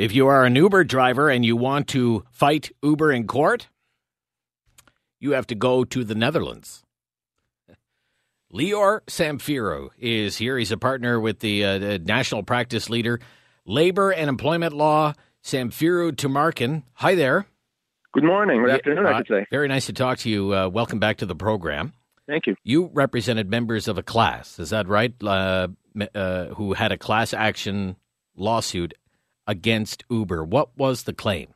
If you are an Uber driver and you want to fight Uber in court, you have to go to the Netherlands. Lior Samfiru is here. He's a partner with the, uh, the national practice leader, labor and employment law, Samfiru Tumarkin. Hi there. Good morning. Good afternoon, I should say. Very nice to talk to you. Uh, welcome back to the program. Thank you. You represented members of a class, is that right? Uh, uh, who had a class action lawsuit against Uber. What was the claim?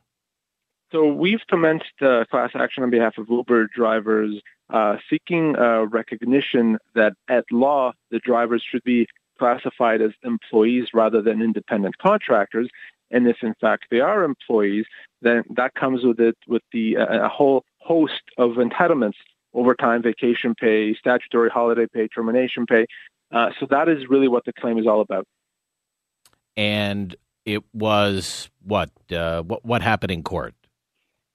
So we've commenced a class action on behalf of Uber drivers uh, seeking uh, recognition that at law the drivers should be classified as employees rather than independent contractors. And if in fact they are employees, then that comes with it with the uh, a whole host of entitlements: overtime, vacation pay, statutory holiday pay, termination pay. Uh, so that is really what the claim is all about. And it was what uh, what what happened in court?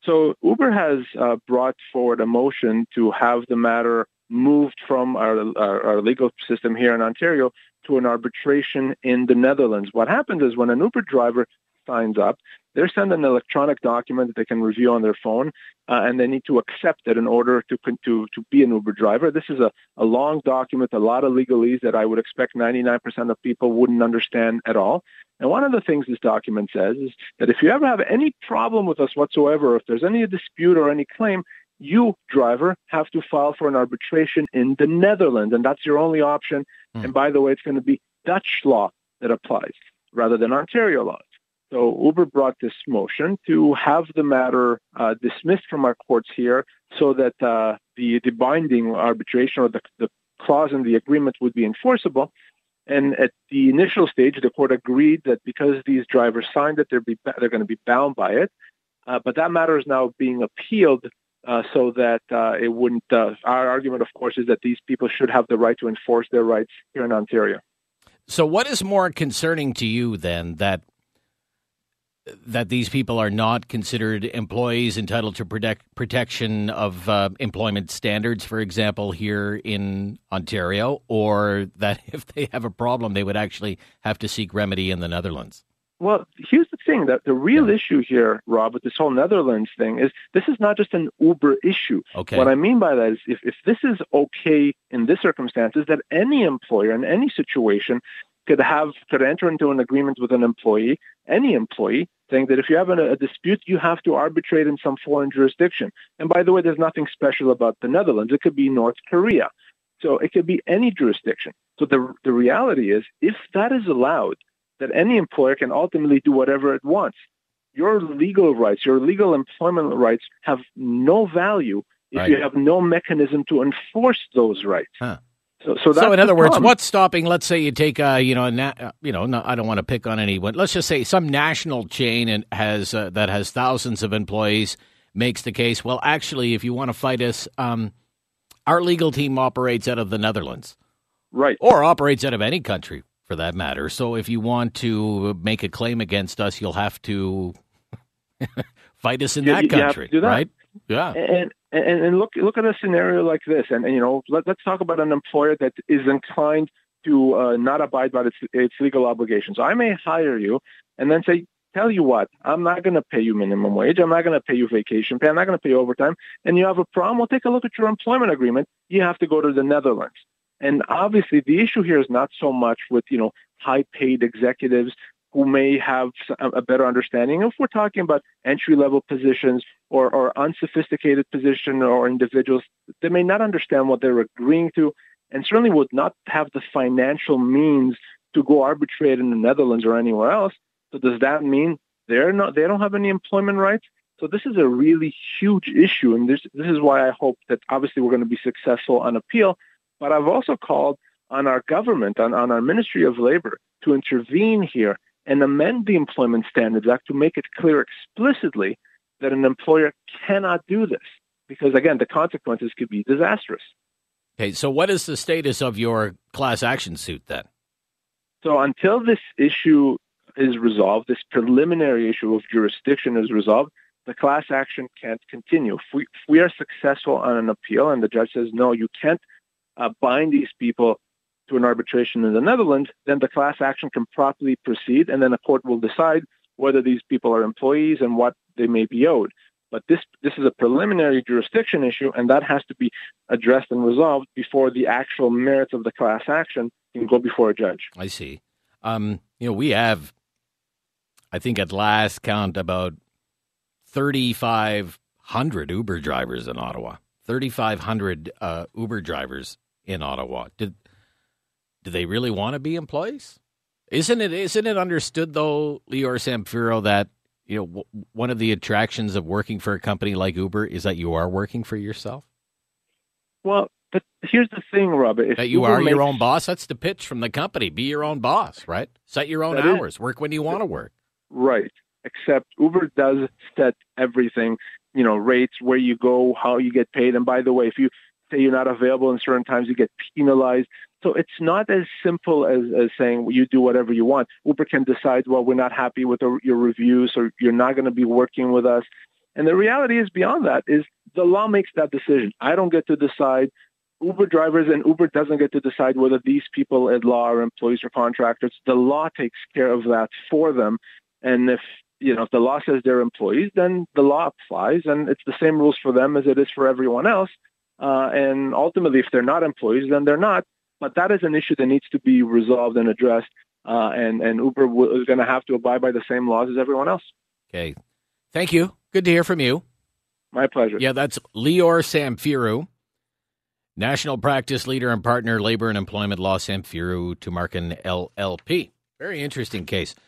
So Uber has uh, brought forward a motion to have the matter moved from our, our, our, legal system here in Ontario to an arbitration in the Netherlands. What happens is when an Uber driver signs up, they're sent an electronic document that they can review on their phone, uh, and they need to accept it in order to to to be an Uber driver. This is a, a long document, a lot of legalese that I would expect 99% of people wouldn't understand at all. And one of the things this document says is that if you ever have any problem with us whatsoever, if there's any dispute or any claim, you, driver, have to file for an arbitration in the Netherlands, and that's your only option. Mm. And by the way, it's going to be Dutch law that applies rather than Ontario laws. So Uber brought this motion to have the matter uh, dismissed from our courts here so that uh, the, the binding arbitration or the, the clause in the agreement would be enforceable. And at the initial stage, the court agreed that because these drivers signed it, they're, be, they're going to be bound by it. Uh, but that matter is now being appealed uh, so that uh, it wouldn't. Uh, our argument, of course, is that these people should have the right to enforce their rights here in Ontario. So, what is more concerning to you then that that these people are not considered employees entitled to protect, protection of uh, employment standards, for example, here in Ontario, or that if they have a problem, they would actually have to seek remedy in the Netherlands? Well, here's the thing that the real yeah. issue here, Rob, with this whole Netherlands thing is this is not just an Uber issue. Okay. What I mean by that is if, if this is okay in this circumstances, that any employer in any situation could have could enter into an agreement with an employee, any employee, saying that if you have a, a, dispute, you have to arbitrate in some foreign jurisdiction. And by the way, there's nothing special about the Netherlands. It could be North Korea. So it could be any jurisdiction. So the, the reality is, if that is allowed, that any employer can ultimately do whatever it wants. Your legal rights, your legal employment rights have no value if right. you have no mechanism to enforce those rights. Huh. So, so, so, in other words, what's stopping? Let's say you take, uh, you know, a na- uh, you know, no, I don't want to pick on anyone. Let's just say some national chain and has uh, that has thousands of employees makes the case. Well, actually, if you want to fight us, um, our legal team operates out of the Netherlands, right, or operates out of any country for that matter. So, if you want to make a claim against us, you'll have to fight us in you, that country, that. right? Yeah. And, and, and look look at a scenario like this, and, and you know let, us talk about an employer that is inclined to uh, not abide by its, its legal obligations. I may hire you and then say, tell you what, I'm not going to pay you minimum wage. I'm not going to pay you vacation pay. I'm not going to pay you overtime. And you have a problem. Well, take a look at your employment agreement. You have to go to the Netherlands. And obviously, the issue here is not so much with you know high-paid executives who may have a better understanding. If we're talking about entry-level positions or, or unsophisticated position or individuals, they may not understand what they're agreeing to and certainly would not have the financial means to go arbitrate in the Netherlands or anywhere else. So does that mean they're not, they don't have any employment rights? So this is a really huge issue, and this this is why I hope that obviously we're going to be successful on appeal. But I've also called on our government, on, on our Ministry of Labor, to intervene here and amend the Employment Standards Act to make it clear explicitly that an employer cannot do this because, again, the consequences could be disastrous. Okay, so what is the status of your class action suit then? So until this issue is resolved, this preliminary issue of jurisdiction is resolved, the class action can't continue. If we, if we are successful on an appeal and the judge says, no, you can't uh, bind these people to an arbitration in the Netherlands, then the class action can properly proceed, and then a court will decide whether these people are employees and what they may be owed. But this this is a preliminary jurisdiction issue, and that has to be addressed and resolved before the actual merits of the class action can go before a judge. I see. Um, you know, we have, I think, at last count about thirty five hundred Uber drivers in Ottawa. Thirty five hundred uh, Uber drivers in Ottawa. Did do they really want to be employees? Isn't it isn't it understood though, Lior Samfiru, that you know w- one of the attractions of working for a company like Uber is that you are working for yourself? Well, but here's the thing, Robert. If that you Uber are your own boss. That's the pitch from the company. Be your own boss, right? Set your own That is- hours. Work when you want to work. Right. Except Uber does set everything, you know, rates, where you go, how you get paid. And by the way, if you you're not available in certain times, you get penalized. So it's not as simple as, as saying well, you do whatever you want. Uber can decide, well, we're not happy with your reviews, or you're not going to be working with us. And the reality is beyond that is the law makes that decision. I don't get to decide. Uber drivers and Uber doesn't get to decide whether these people at law are employees or contractors. The law takes care of that for them. And if you know if the law says they're employees, then the law applies, and it's the same rules for them as it is for everyone else. Uh, and ultimately, if they're not employees, then they're not. But that is an issue that needs to be resolved and addressed. Uh, and and Uber w- is going to have to abide by the same laws as everyone else. Okay. Thank you. Good to hear from you. My pleasure. Yeah, that's Lior Samfiru, National Practice Leader and Partner, Labor and Employment Law Samfiru Tumarkin LLP. Very interesting case.